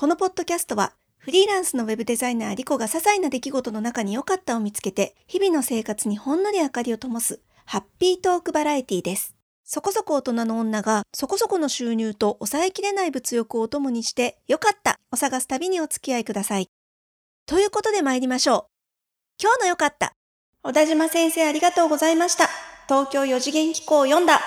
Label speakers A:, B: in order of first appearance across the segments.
A: このポッドキャストはフリーランスのウェブデザイナーリコが些細な出来事の中に良かったを見つけて日々の生活にほんのり明かりを灯すハッピートークバラエティです。そこそこ大人の女がそこそこの収入と抑えきれない物欲をお供にして良かったを探す旅にお付き合いください。ということで参りましょう。今日の良かった。小田島先生ありがとうございました。東京四次元機構を読んだ。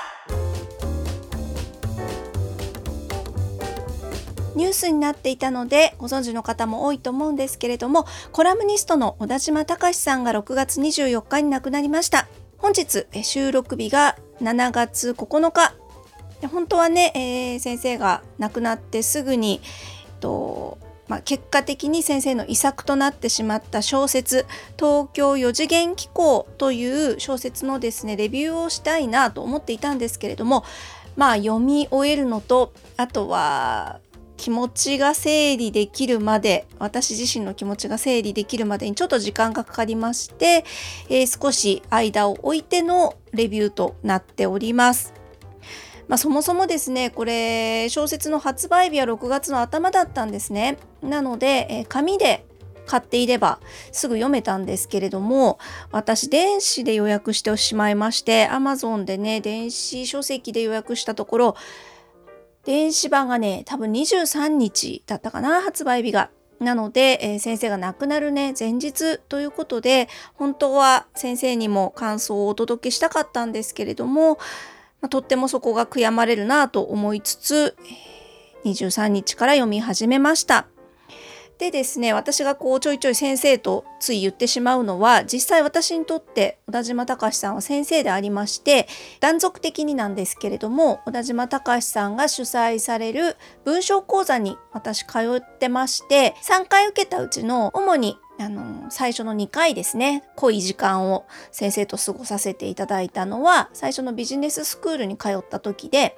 A: ニュースになっていたのでご存知の方も多いと思うんですけれどもコラムニストの小田島隆さんが6月24日に亡くなりました。本日収録日が7月9日。本当はね、えー、先生が亡くなってすぐに、えっとまあ、結果的に先生の遺作となってしまった小説「東京四次元機構」という小説のですねレビューをしたいなと思っていたんですけれどもまあ読み終えるのとあとは気持ちが整理できるまで私自身の気持ちが整理できるまでにちょっと時間がかかりまして、えー、少し間を置いてのレビューとなっております。まあ、そもそもですねこれ小説の発売日は6月の頭だったんですね。なので、えー、紙で買っていればすぐ読めたんですけれども私電子で予約してしまいまして Amazon でね電子書籍で予約したところ電子版がね多分23日だったかな発売日が。なので、えー、先生が亡くなるね前日ということで本当は先生にも感想をお届けしたかったんですけれども、まあ、とってもそこが悔やまれるなと思いつつ23日から読み始めました。でですね私がこうちょいちょい先生とつい言ってしまうのは実際私にとって小田島隆さんは先生でありまして断続的になんですけれども小田島隆さんが主催される文章講座に私通ってまして3回受けたうちの主にあの最初の2回ですね濃い時間を先生と過ごさせていただいたのは最初のビジネススクールに通った時で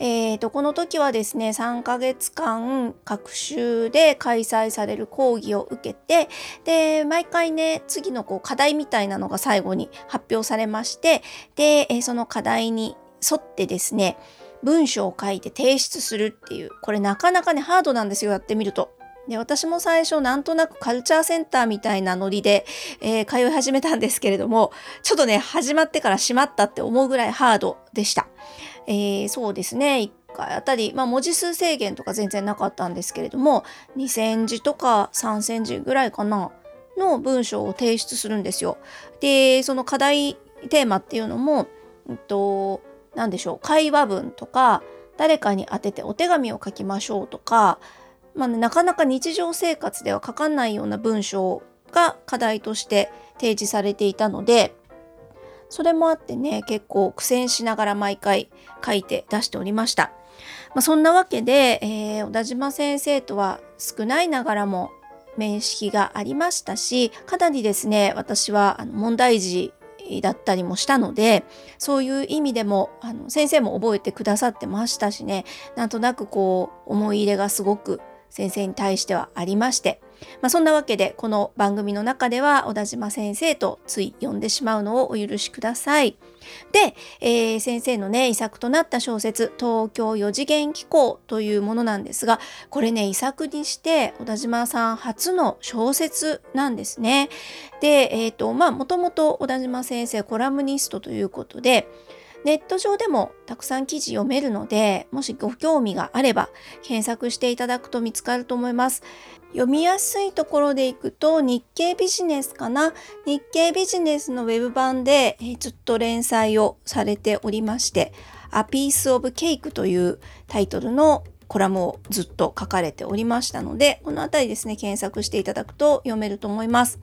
A: えーと、この時はですね3ヶ月間各週で開催される講義を受けてで毎回ね次のこう課題みたいなのが最後に発表されましてで、え、その課題に沿ってですね文章を書いて提出するっていうこれなかなかねハードなんですよやってみると。で私も最初なんとなくカルチャーセンターみたいなノリで、えー、通い始めたんですけれどもちょっとね始まってからしまったって思うぐらいハードでした。えー、そうですね1回あたり、まあ、文字数制限とか全然なかったんですけれども2,000字とか3,000字ぐらいかなの文章を提出するんですよ。でその課題テーマっていうのも、えっと、何でしょう会話文とか誰かに当ててお手紙を書きましょうとか、まあね、なかなか日常生活では書かないような文章が課題として提示されていたのでそれもあってね結構苦戦しながら毎回書いて出しておりました。まあ、そんなわけで、えー、小田島先生とは少ないながらも面識がありましたしかなりですね私は問題児だったりもしたのでそういう意味でもあの先生も覚えてくださってましたしねなんとなくこう思い入れがすごく先生に対してはありましてまあ、そんなわけでこの番組の中では小田島先生とつい呼んでしまうのをお許しください。で、えー、先生のね遺作となった小説「東京四次元機構」というものなんですがこれね遺作にして小田島さん初の小説なんですね。でえっ、ー、とまあもともと小田島先生コラムニストということでネット上でもたくさん記事読めるのでもしご興味があれば検索していただくと見つかると思います。読みやすいところでいくと日経ビジネスかな？日経ビジネスのウェブ版でずっと連載をされておりまして「A Piece of Cake」というタイトルのコラムをずっと書かれておりましたのでこの辺りですね検索していただくと読めると思います。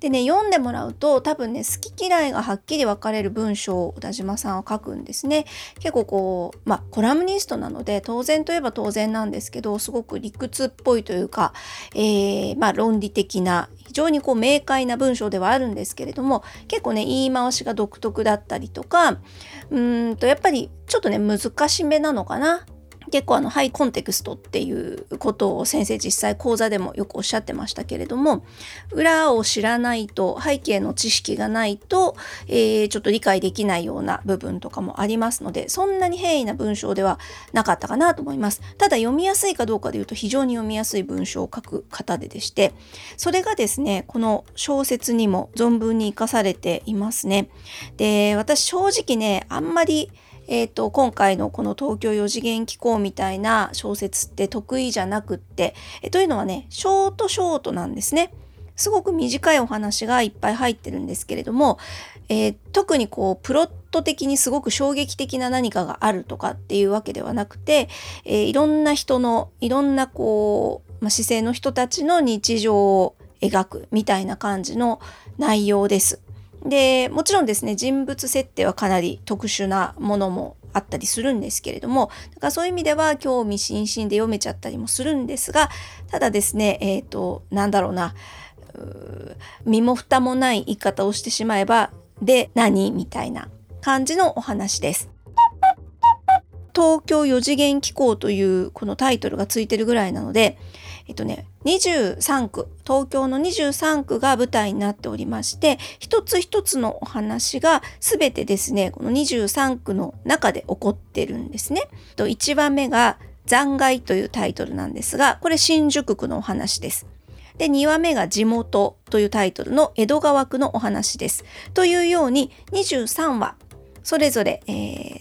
A: でね読んでもらうと多分ね好き嫌いがはっきり分かれる文章を小田島さんは書くんですね。結構こうまあコラムニストなので当然といえば当然なんですけどすごく理屈っぽいというか、えー、まあ論理的な非常にこう明快な文章ではあるんですけれども結構ね言い回しが独特だったりとかうんとやっぱりちょっとね難しめなのかな。結構あのハイコンテクストっていうことを先生実際講座でもよくおっしゃってましたけれども裏を知らないと背景の知識がないと、えー、ちょっと理解できないような部分とかもありますのでそんなに平易な文章ではなかったかなと思います。ただ読みやすいかどうかで言うと非常に読みやすい文章を書く方ででしてそれがですねこの小説にも存分に生かされていますね。で私正直ねあんまりえーと、今回のこの東京4次元機構みたいな小説って得意じゃなくって、えというのはねショートショートなんですね。すごく短いお話がいっぱい入ってるんですけれども、えー、特にこうプロット的にすごく衝撃的な何かがあるとかっていうわけではなくて、えー、いろんな人のいろんなこう、まあ、姿勢の人たちの日常を描くみたいな感じの内容です。でもちろんですね人物設定はかなり特殊なものもあったりするんですけれどもだからそういう意味では興味津々で読めちゃったりもするんですがただですねえっ、ー、となんだろうな身も蓋もない言い方をしてしまえばで何みたいな感じのお話です。東京4次元機構というこのタイトルがついてるぐらいなのでえっとね、23区、東京の23区が舞台になっておりまして、一つ一つのお話が全てですね、この23区の中で起こってるんですね。と1番目が残骸というタイトルなんですが、これ新宿区のお話です。で、2話目が地元というタイトルの江戸川区のお話です。というように23話それぞれ、え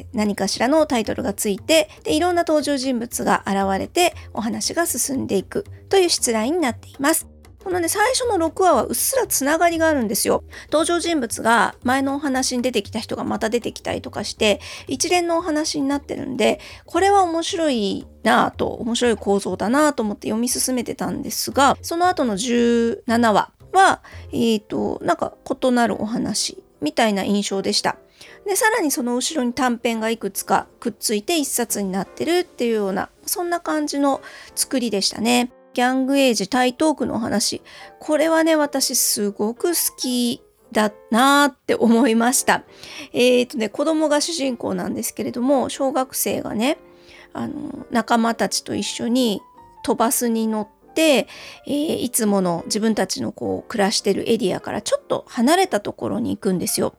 A: ー、何かしらのタイトルがついてでいろんな登場人物が現れてお話が進んでいくという出題になっています。このね、最初の6話はうっすらつながりがあるんですよ。登場人物が前のお話に出てきた人がまた出てきたりとかして、一連のお話になってるんで、これは面白いなぁと、面白い構造だなぁと思って読み進めてたんですが、その後の17話は、えっ、ー、と、なんか異なるお話みたいな印象でした。でさらにその後ろに短編がいくつかくっついて一冊になってるっていうようなそんな感じの作りでしたね。ギャングエイジ台東区のお話これはね私すごく好きだなーって思いました。えっ、ー、とね子供が主人公なんですけれども小学生がねあの仲間たちと一緒に飛ばすに乗って、えー、いつもの自分たちのこう暮らしてるエリアからちょっと離れたところに行くんですよ。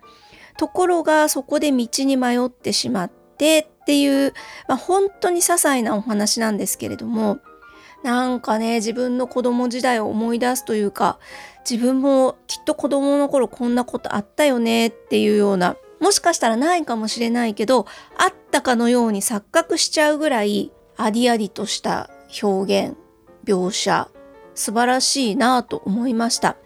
A: ところがそこで道に迷ってしまってっていう、まあ、本当に些細なお話なんですけれどもなんかね自分の子供時代を思い出すというか自分もきっと子供の頃こんなことあったよねっていうようなもしかしたらないかもしれないけどあったかのように錯覚しちゃうぐらいありありとした表現描写素晴らしいなぁと思いました。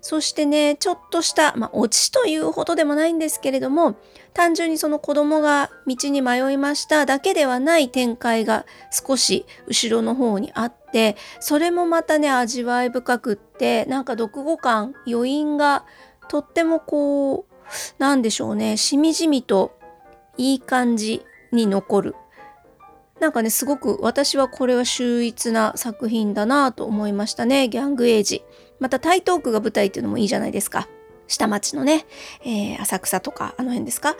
A: そしてね、ちょっとした、まあ、オチというほどでもないんですけれども、単純にその子供が道に迷いましただけではない展開が少し後ろの方にあって、それもまたね、味わい深くって、なんか読後感、余韻がとってもこう、なんでしょうね、しみじみといい感じに残る。なんかね、すごく私はこれは秀逸な作品だなと思いましたね。ギャングエイジ。また台東区が舞台っていうのもいいじゃないですか。下町のね、えー、浅草とかあの辺ですか。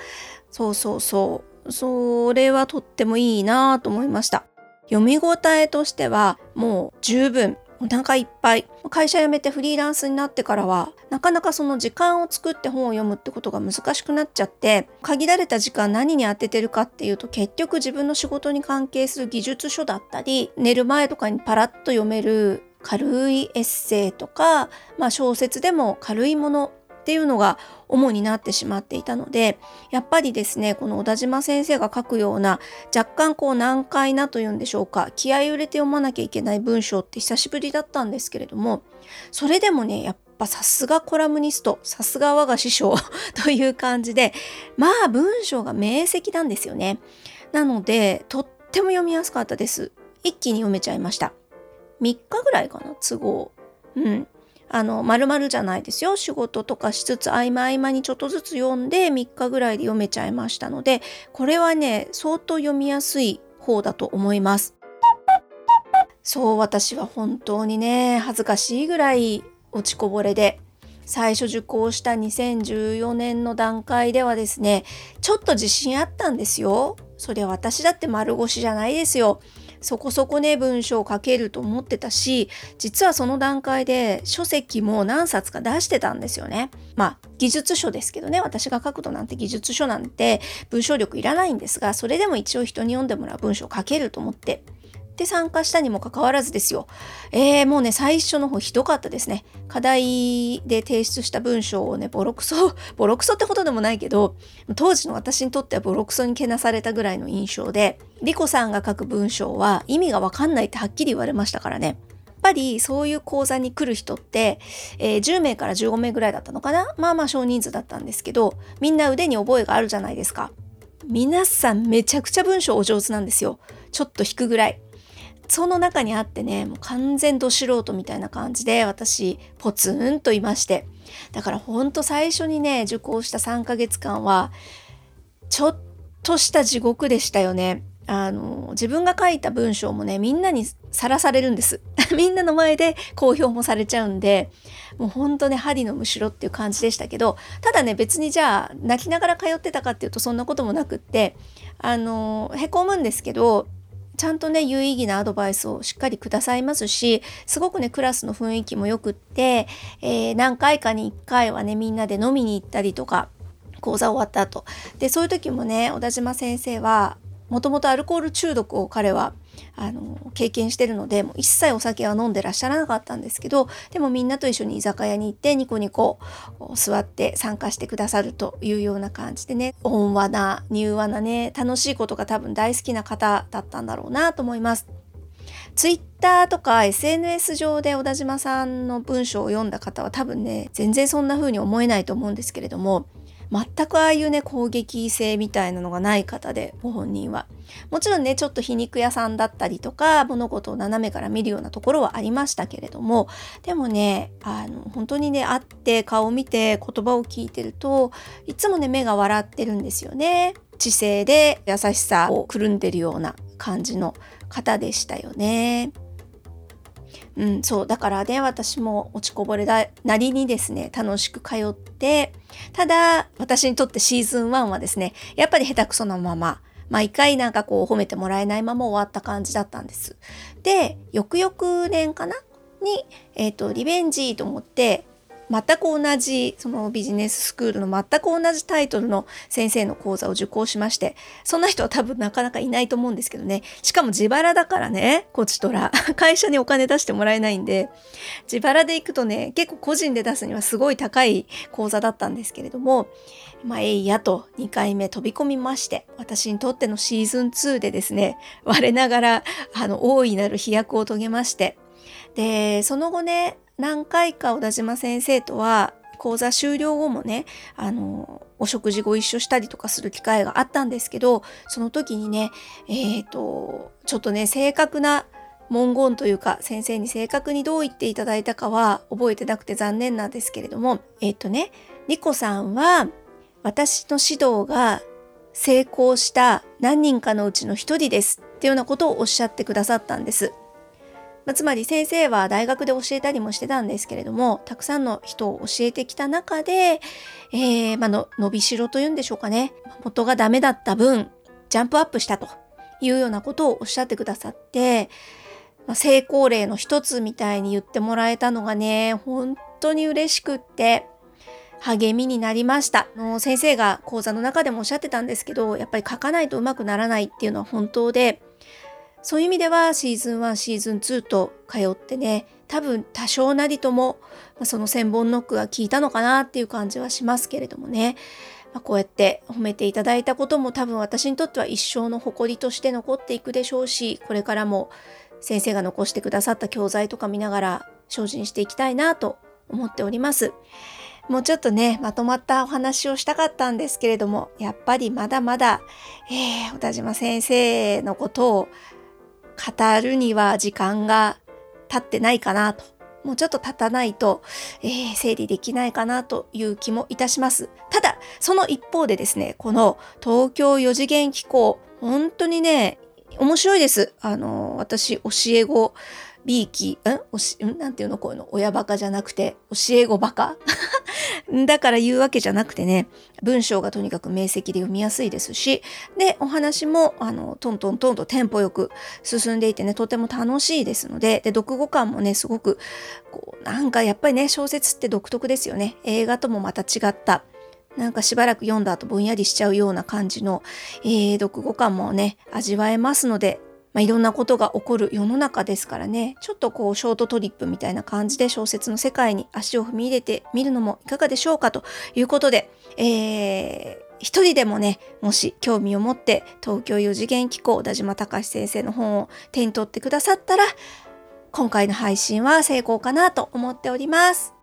A: そうそうそう。それはとってもいいなと思いました。読み応えとしてはもう十分お腹いっぱい会社辞めてフリーランスになってからはなかなかその時間を作って本を読むってことが難しくなっちゃって限られた時間何に当ててるかっていうと結局自分の仕事に関係する技術書だったり寝る前とかにパラッと読める軽いエッセイとか、まあ、小説でも軽いものっていうのが主になってしまっていたのでやっぱりですねこの小田島先生が書くような若干こう難解なというんでしょうか気合い入れて読まなきゃいけない文章って久しぶりだったんですけれどもそれでもねやっぱさすがコラムニストさすが我が師匠 という感じでまあ文章が明晰なんですよね。なのでとっても読みやすかったです。一気に読めちゃいました。3日ぐらいかな都合。うん。あの丸々じゃないですよ。仕事とかしつつ合間合間にちょっとずつ読んで3日ぐらいで読めちゃいましたのでこれはね相当読みやすい方だと思います。そう私は本当にね恥ずかしいぐらい落ちこぼれで最初受講した2014年の段階ではですねちょっと自信あったんですよ。そりゃ私だって丸腰じゃないですよ。そこそこね文章を書けると思ってたし実はその段階で書籍も何冊か出してたんですよね。まあ技術書ですけどね私が書くとなんて技術書なんて文章力いらないんですがそれでも一応人に読んでもらう文章を書けると思ってで参加したにもかかわらずですよ。えー、もうね、最初の方ひどかったですね。課題で提出した文章をね、ボロクソ、ボロクソってほどでもないけど、当時の私にとってはボロクソにけなされたぐらいの印象で、リコさんが書く文章は意味がわかんないってはっきり言われましたからね。やっぱりそういう講座に来る人って、えー、10名から15名ぐらいだったのかな？まあまあ少人数だったんですけどみんな腕に覚えがあるじゃないですか皆さんめちゃくちゃ文章お上手なんですよちょっと引くぐらいその中にあってねもう完全ど素人みたいな感じで私ポツンといましてだからほんと最初にね受講した3ヶ月間はちょっとした地獄でしたよね。あの自分が書いた文章もねみんなにさらされるんです みんなの前で公表もされちゃうんでもうほんとね針のむしろっていう感じでしたけどただね別にじゃあ泣きながら通ってたかっていうとそんなこともなくってあのへこむんですけどちゃんとね有意義なアドバイスをしっかりくださいますしすごくねクラスの雰囲気もよくって、えー、何回かに1回はねみんなで飲みに行ったりとか講座終わった後。でそういう時もね小田島先生はもともとアルコール中毒を彼はあの経験してるのでもう一切お酒は飲んでらっしゃらなかったんですけどでもみんなと一緒に居酒屋に行ってニコニコ座って参加してくださるというような感じでね温和な柔和なね楽しいことが多分大好きな方だったんだろうなと思います。ツイッターとか SNS 上で小田島さんの文章を読んだ方は多分ね全然そんな風に思えないと思うんですけれども全くああいうね攻撃性みたいなのがない方でご本人はもちろんねちょっと皮肉屋さんだったりとか物事を斜めから見るようなところはありましたけれどもでもねあの本当にね会って顔を見て言葉を聞いてるといつもね目が笑ってるんですよね知性で優しさをくるんでるような感じの方でしたよね。うん、そうだからね私も落ちこぼれだなりにですね楽しく通ってただ私にとってシーズン1はですねやっぱり下手くそなまま毎回なんかこう褒めてもらえないまま終わった感じだったんです。で翌々年かな？に、えーとリベンジと思って全く同じそのビジネススクールの全く同じタイトルの先生の講座を受講しましてそんな人は多分なかなかいないと思うんですけどね。しかも自腹だからねこちとら会社にお金出してもらえないんで自腹で行くとね結構個人で出すにはすごい高い講座だったんですけれどもまあえいやと2回目飛び込みまして私にとってのシーズン2でですね 我ながらあの大いなる飛躍を遂げまして。でその後ね何回か小田島先生とは講座終了後もねあのお食事ご一緒したりとかする機会があったんですけどその時にねえっ、ー、とちょっとね正確な文言というか先生に正確にどう言っていただいたかは覚えてなくて残念なんですけれどもえっ、ー、とねリコさんは私の指導が成功した何人かのうちの一人ですっていうようなことをおっしゃってくださったんです。まあ、つまり先生は大学で教えたりもしてたんですけれどもたくさんの人を教えてきた中で、えー、まあの伸びしろというんでしょうかね元がダメだった分ジャンプアップしたというようなことをおっしゃってくださって、まあ、成功例の一つみたいに言ってもらえたのがね本当に嬉しくって励みになりました。の先生が講座の中でもおっしゃってたんですけどやっぱり書かないとうまくならないっていうのは本当でそういう意味ではシーズン1シーズン2と通ってね多分多少なりともその千本ノックが効いたのかなっていう感じはしますけれどもね、まあ、こうやって褒めていただいたことも多分私にとっては一生の誇りとして残っていくでしょうしこれからも先生が残してくださった教材とか見ながら精進していきたいなと思っております。もうちょっとね、まとまったお話をしたかったんですけれども、やっぱりまだまだ、えー、小田島先生のことを語るには時間が経ってないかなと。もうちょっと経たないと、えー、整理できないかなという気もいたします。ただ、その一方でですね、この東京4次元機構、本当にね、面白いです。あの、私、教え子、びいき、ん、ん？なんていうの？こういうの親バカじゃなくて、教え子バカ？だから言うわけじゃなくてね、文章がとにかく明晰で読みやすいですし、で、お話も、あの、トントントンとテンポよく進んでいてね、とても楽しいですので、で、読後感もね、すごく、こう、なんかやっぱりね、小説って独特ですよね。映画ともまた違った。なんかしばらく読んだ後ぼんやりしちゃうような感じの、えー、読後感もね、味わえますので、まあ、いろんなことが起こる世の中ですからね、ちょっとこうショートトリップみたいな感じで小説の世界に足を踏み入れてみるのもいかがでしょうかということで、えー、一人でもね、もし興味を持って東京四次元機構田島隆先生の本を手に取ってくださったら、今回の配信は成功かなと思っております。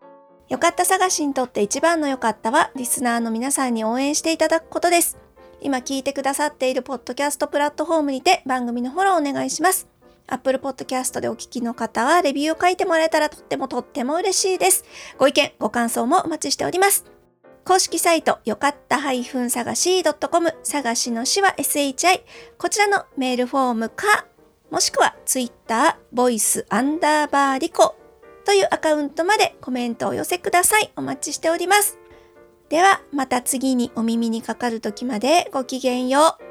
A: よかった探しにとって一番の良かったは、リスナーの皆さんに応援していただくことです。今聞いてくださっているポッドキャストプラットフォームにて番組のフォローお願いします。Apple Podcast でお聞きの方はレビューを書いてもらえたらとってもとっても嬉しいです。ご意見、ご感想もお待ちしております。公式サイト、よかった探し .com、探しのしは SHI、こちらのメールフォームか、もしくは Twitter、ボイスアンダーバーリコというアカウントまでコメントを寄せください。お待ちしております。ではまた次にお耳にかかる時までごきげんよう。